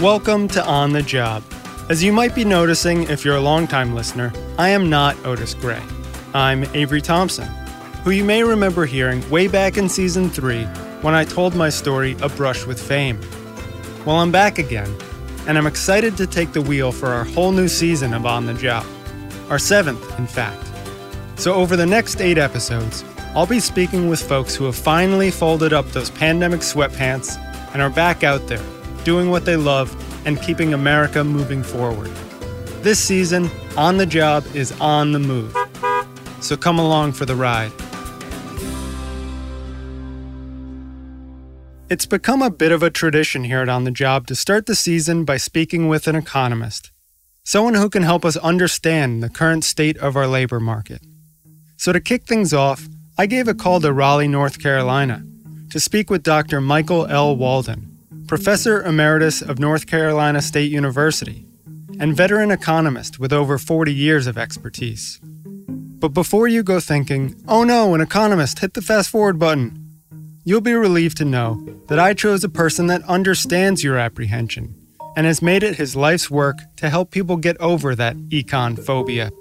Welcome to On the Job. As you might be noticing if you're a longtime listener, I am not Otis Gray. I'm Avery Thompson, who you may remember hearing way back in season 3 when I told my story, A Brush with Fame. Well, I'm back again, and I'm excited to take the wheel for our whole new season of On the Job. Our seventh, in fact. So, over the next eight episodes, I'll be speaking with folks who have finally folded up those pandemic sweatpants and are back out there doing what they love, and keeping America moving forward. This season, On the Job is on the move. So come along for the ride. It's become a bit of a tradition here at On the Job to start the season by speaking with an economist, someone who can help us understand the current state of our labor market. So to kick things off, I gave a call to Raleigh, North Carolina, to speak with Dr. Michael L. Walden, professor emeritus of North Carolina State University, and veteran economist with over 40 years of expertise. But before you go thinking, oh no, an economist, hit the fast forward button, you'll be relieved to know that I chose a person that understands your apprehension and has made it his life's work to help people get over that econ phobia.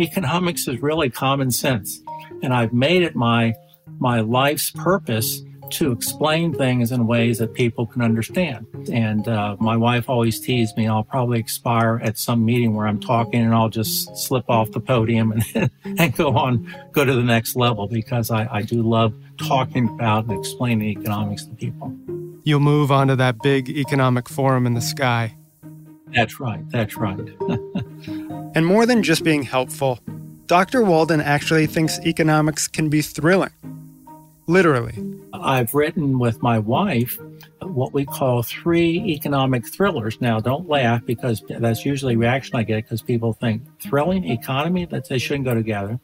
Economics is really common sense, and I've made it my my life's purpose to explain things in ways that people can understand. And uh, my wife always teased me, I'll probably expire at some meeting where I'm talking and I'll just slip off the podium and, and go on, go to the next level because I, I do love talking about and explaining economics to people. You'll move on to that big economic forum in the sky. That's right. That's right. and more than just being helpful, Dr. Walden actually thinks economics can be thrilling. Literally. I've written with my wife what we call three economic thrillers. Now, don't laugh because that's usually reaction I get because people think thrilling economy that they shouldn't go together.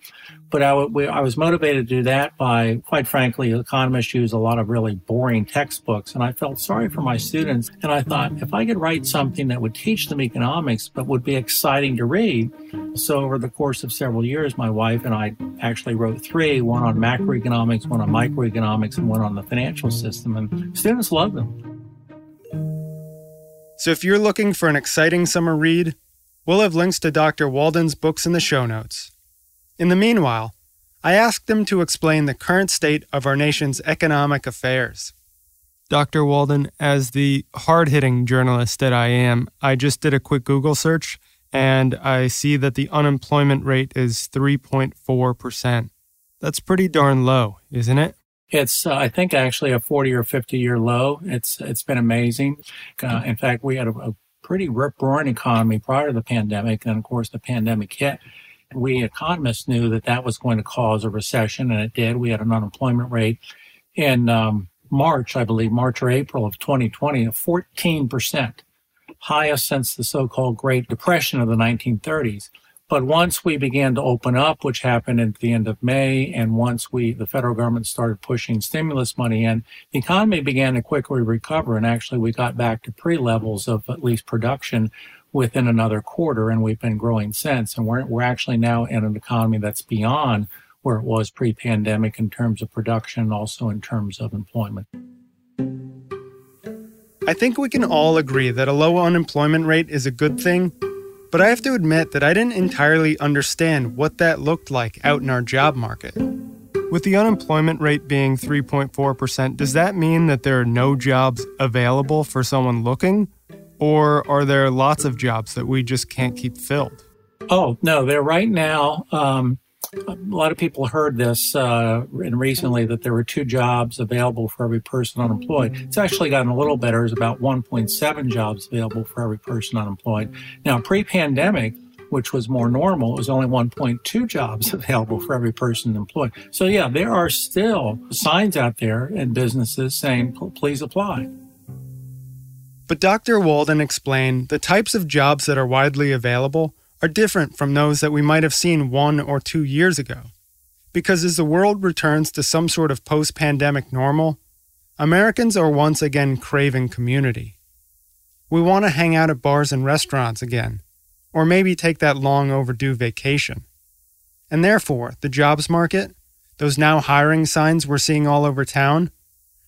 But I, was motivated to do that by, quite frankly, economists use a lot of really boring textbooks, and I felt sorry for my students. And I thought if I could write something that would teach them economics but would be exciting to read. So over the course of several years, my wife and I actually wrote three: one on macroeconomics, one on microeconomics, and one on the financial system. And students love them. So if you're looking for an exciting summer read, we'll have links to Dr. Walden's books in the show notes. In the meanwhile, I asked them to explain the current state of our nation's economic affairs. Dr. Walden, as the hard hitting journalist that I am, I just did a quick Google search and I see that the unemployment rate is 3.4%. That's pretty darn low, isn't it? It's, uh, I think, actually a 40 or 50 year low. It's It's been amazing. Uh, in fact, we had a, a pretty rip roaring economy prior to the pandemic. And of course, the pandemic hit we economists knew that that was going to cause a recession, and it did. We had an unemployment rate in um, March, I believe, March or April of 2020 of 14%, highest since the so called Great Depression of the 1930s. But once we began to open up, which happened at the end of May, and once we, the federal government started pushing stimulus money in, the economy began to quickly recover. And actually, we got back to pre levels of at least production within another quarter, and we've been growing since. And we're, we're actually now in an economy that's beyond where it was pre pandemic in terms of production, also in terms of employment. I think we can all agree that a low unemployment rate is a good thing but I have to admit that I didn't entirely understand what that looked like out in our job market. With the unemployment rate being 3.4%, does that mean that there are no jobs available for someone looking? Or are there lots of jobs that we just can't keep filled? Oh, no, there right now. Um, a lot of people heard this uh, and recently that there were two jobs available for every person unemployed. It's actually gotten a little better. There's about 1.7 jobs available for every person unemployed. Now, pre-pandemic, which was more normal, it was only 1.2 jobs available for every person employed. So yeah, there are still signs out there in businesses saying, please apply. But Dr. Walden explained the types of jobs that are widely available are different from those that we might have seen one or two years ago. Because as the world returns to some sort of post pandemic normal, Americans are once again craving community. We want to hang out at bars and restaurants again, or maybe take that long overdue vacation. And therefore, the jobs market, those now hiring signs we're seeing all over town,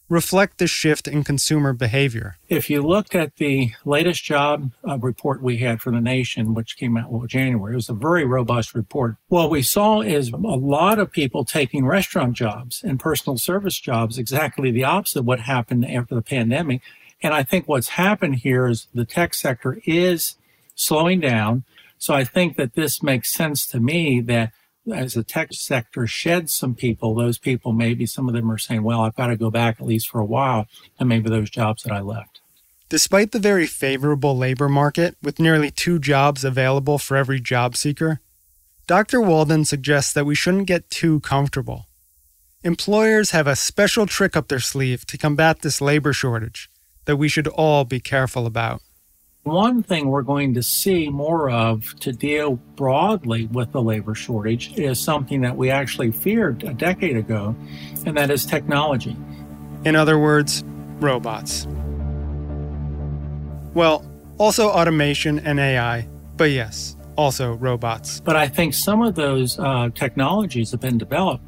reflect the shift in consumer behavior. If you look at the latest job uh, report we had for the nation, which came out in January, it was a very robust report. What we saw is a lot of people taking restaurant jobs and personal service jobs, exactly the opposite of what happened after the pandemic. And I think what's happened here is the tech sector is slowing down. So I think that this makes sense to me that as the tech sector sheds some people, those people, maybe some of them are saying, well, I've got to go back at least for a while, and maybe those jobs that I left. Despite the very favorable labor market, with nearly two jobs available for every job seeker, Dr. Walden suggests that we shouldn't get too comfortable. Employers have a special trick up their sleeve to combat this labor shortage that we should all be careful about. One thing we're going to see more of to deal broadly with the labor shortage is something that we actually feared a decade ago, and that is technology. In other words, robots. Well, also automation and AI, but yes, also robots. But I think some of those uh, technologies have been developed.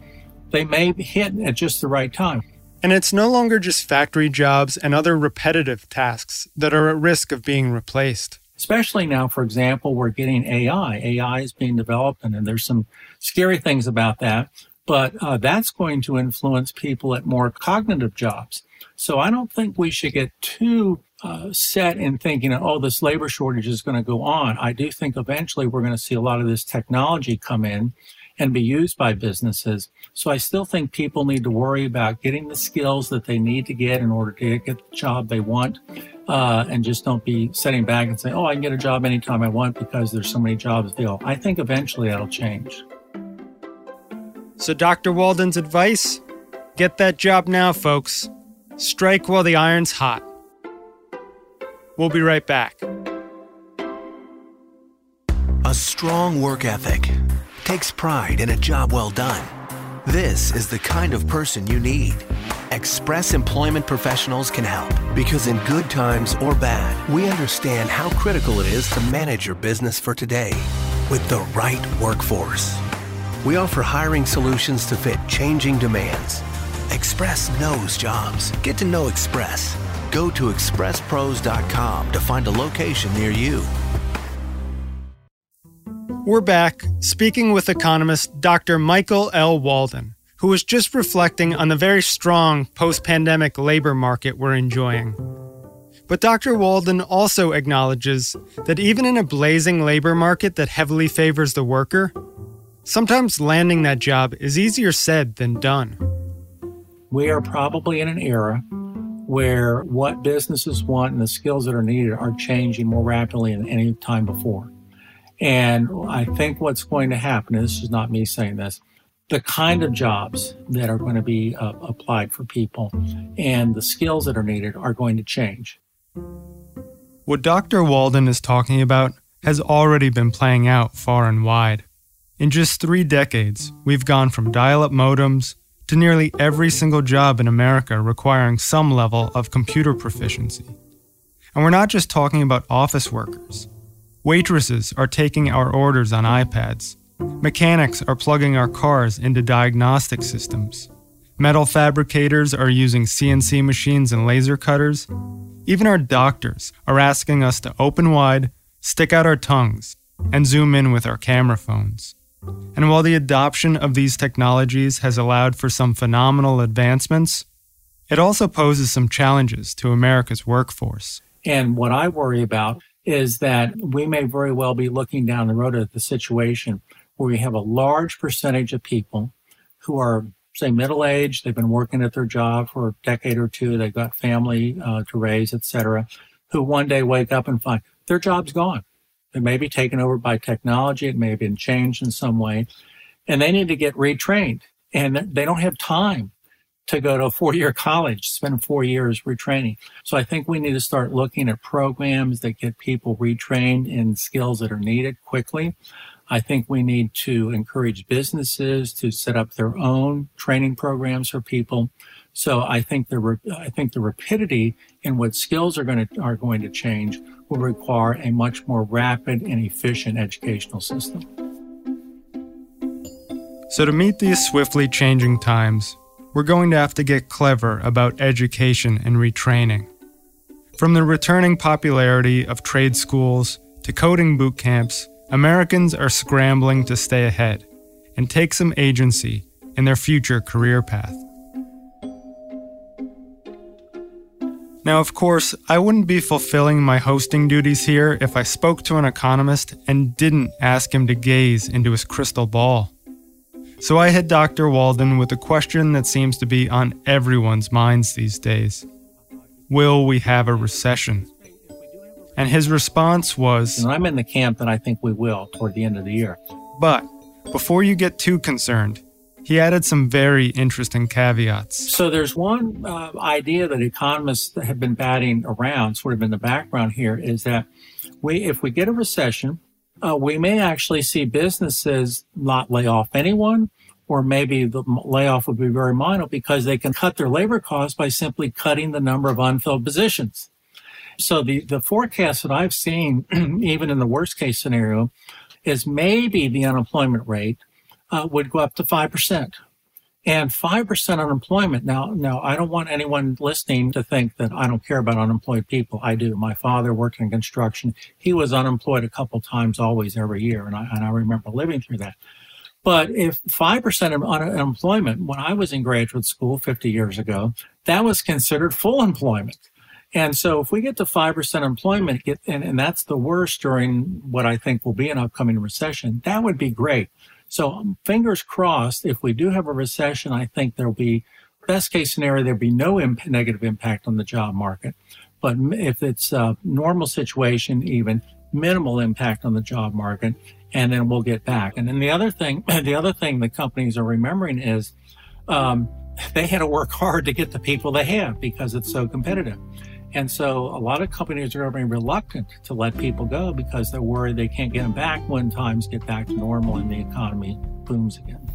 They may hit at just the right time. And it's no longer just factory jobs and other repetitive tasks that are at risk of being replaced. Especially now, for example, we're getting AI. AI is being developed, and there's some scary things about that. But uh, that's going to influence people at more cognitive jobs. So I don't think we should get too uh, set in thinking, oh, this labor shortage is going to go on. I do think eventually we're going to see a lot of this technology come in and be used by businesses. So I still think people need to worry about getting the skills that they need to get in order to get the job they want. Uh, and just don't be sitting back and saying, oh, I can get a job anytime I want because there's so many jobs available. I think eventually that'll change. So, Dr. Walden's advice get that job now, folks. Strike while the iron's hot. We'll be right back. A strong work ethic takes pride in a job well done. This is the kind of person you need. Express Employment Professionals can help because in good times or bad, we understand how critical it is to manage your business for today with the right workforce. We offer hiring solutions to fit changing demands. Express knows jobs. Get to know Express. Go to expresspros.com to find a location near you. We're back speaking with economist Dr. Michael L. Walden, who was just reflecting on the very strong post pandemic labor market we're enjoying. But Dr. Walden also acknowledges that even in a blazing labor market that heavily favors the worker, sometimes landing that job is easier said than done. We are probably in an era where what businesses want and the skills that are needed are changing more rapidly than any time before. And I think what's going to happen, and this is not me saying this, the kind of jobs that are going to be uh, applied for people and the skills that are needed are going to change. What Dr. Walden is talking about has already been playing out far and wide. In just three decades, we've gone from dial up modems to nearly every single job in America requiring some level of computer proficiency. And we're not just talking about office workers. Waitresses are taking our orders on iPads. Mechanics are plugging our cars into diagnostic systems. Metal fabricators are using CNC machines and laser cutters. Even our doctors are asking us to open wide, stick out our tongues, and zoom in with our camera phones. And while the adoption of these technologies has allowed for some phenomenal advancements, it also poses some challenges to America's workforce. And what I worry about is that we may very well be looking down the road at the situation where we have a large percentage of people who are, say, middle aged, they've been working at their job for a decade or two, they've got family uh, to raise, et cetera, who one day wake up and find their job's gone. It may be taken over by technology. It may have been changed in some way. And they need to get retrained. And they don't have time to go to a four year college, spend four years retraining. So I think we need to start looking at programs that get people retrained in skills that are needed quickly. I think we need to encourage businesses to set up their own training programs for people. So I think the I think the rapidity in what skills are going to are going to change will require a much more rapid and efficient educational system. So to meet these swiftly changing times, we're going to have to get clever about education and retraining. From the returning popularity of trade schools to coding boot camps, Americans are scrambling to stay ahead and take some agency in their future career path. Now, of course, I wouldn't be fulfilling my hosting duties here if I spoke to an economist and didn't ask him to gaze into his crystal ball. So I hit Dr. Walden with a question that seems to be on everyone's minds these days Will we have a recession? And his response was and I'm in the camp that I think we will toward the end of the year. But before you get too concerned, he added some very interesting caveats. So there's one uh, idea that economists have been batting around, sort of in the background here, is that we, if we get a recession, uh, we may actually see businesses not lay off anyone, or maybe the layoff would be very minor because they can cut their labor costs by simply cutting the number of unfilled positions. So the, the forecast that I've seen, even in the worst case scenario, is maybe the unemployment rate uh, would go up to 5%. And 5% unemployment. Now, now, I don't want anyone listening to think that I don't care about unemployed people. I do. My father worked in construction. He was unemployed a couple times, always every year. And I, and I remember living through that. But if 5% of unemployment, when I was in graduate school 50 years ago, that was considered full employment. And so if we get to 5% employment, and, and that's the worst during what I think will be an upcoming recession, that would be great. So fingers crossed, if we do have a recession, I think there'll be best case scenario, there'll be no imp- negative impact on the job market. But if it's a normal situation, even minimal impact on the job market, and then we'll get back. And then the other thing, the other thing the companies are remembering is um, they had to work hard to get the people they have because it's so competitive. And so a lot of companies are going to be reluctant to let people go because they're worried they can't get them back when times get back to normal and the economy booms again.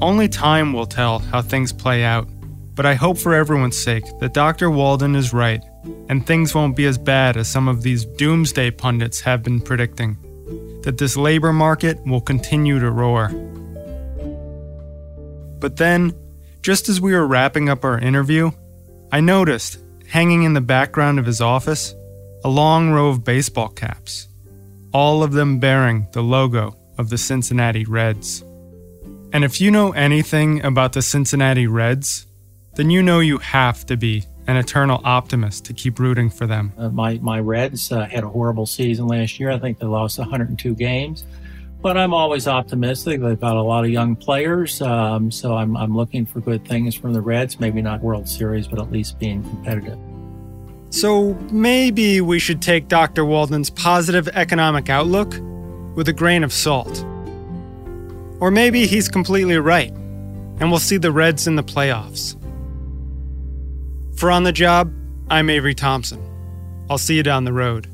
Only time will tell how things play out, but I hope for everyone's sake that Dr. Walden is right and things won't be as bad as some of these doomsday pundits have been predicting. That this labor market will continue to roar. But then, just as we were wrapping up our interview, I noticed, hanging in the background of his office, a long row of baseball caps, all of them bearing the logo of the Cincinnati Reds. And if you know anything about the Cincinnati Reds, then you know you have to be an eternal optimist to keep rooting for them. Uh, my my Reds uh, had a horrible season last year. I think they lost 102 games but I'm always optimistic. They've got a lot of young players, um, so I'm, I'm looking for good things from the Reds. Maybe not World Series, but at least being competitive. So maybe we should take Dr. Walden's positive economic outlook with a grain of salt. Or maybe he's completely right, and we'll see the Reds in the playoffs. For On the Job, I'm Avery Thompson. I'll see you down the road.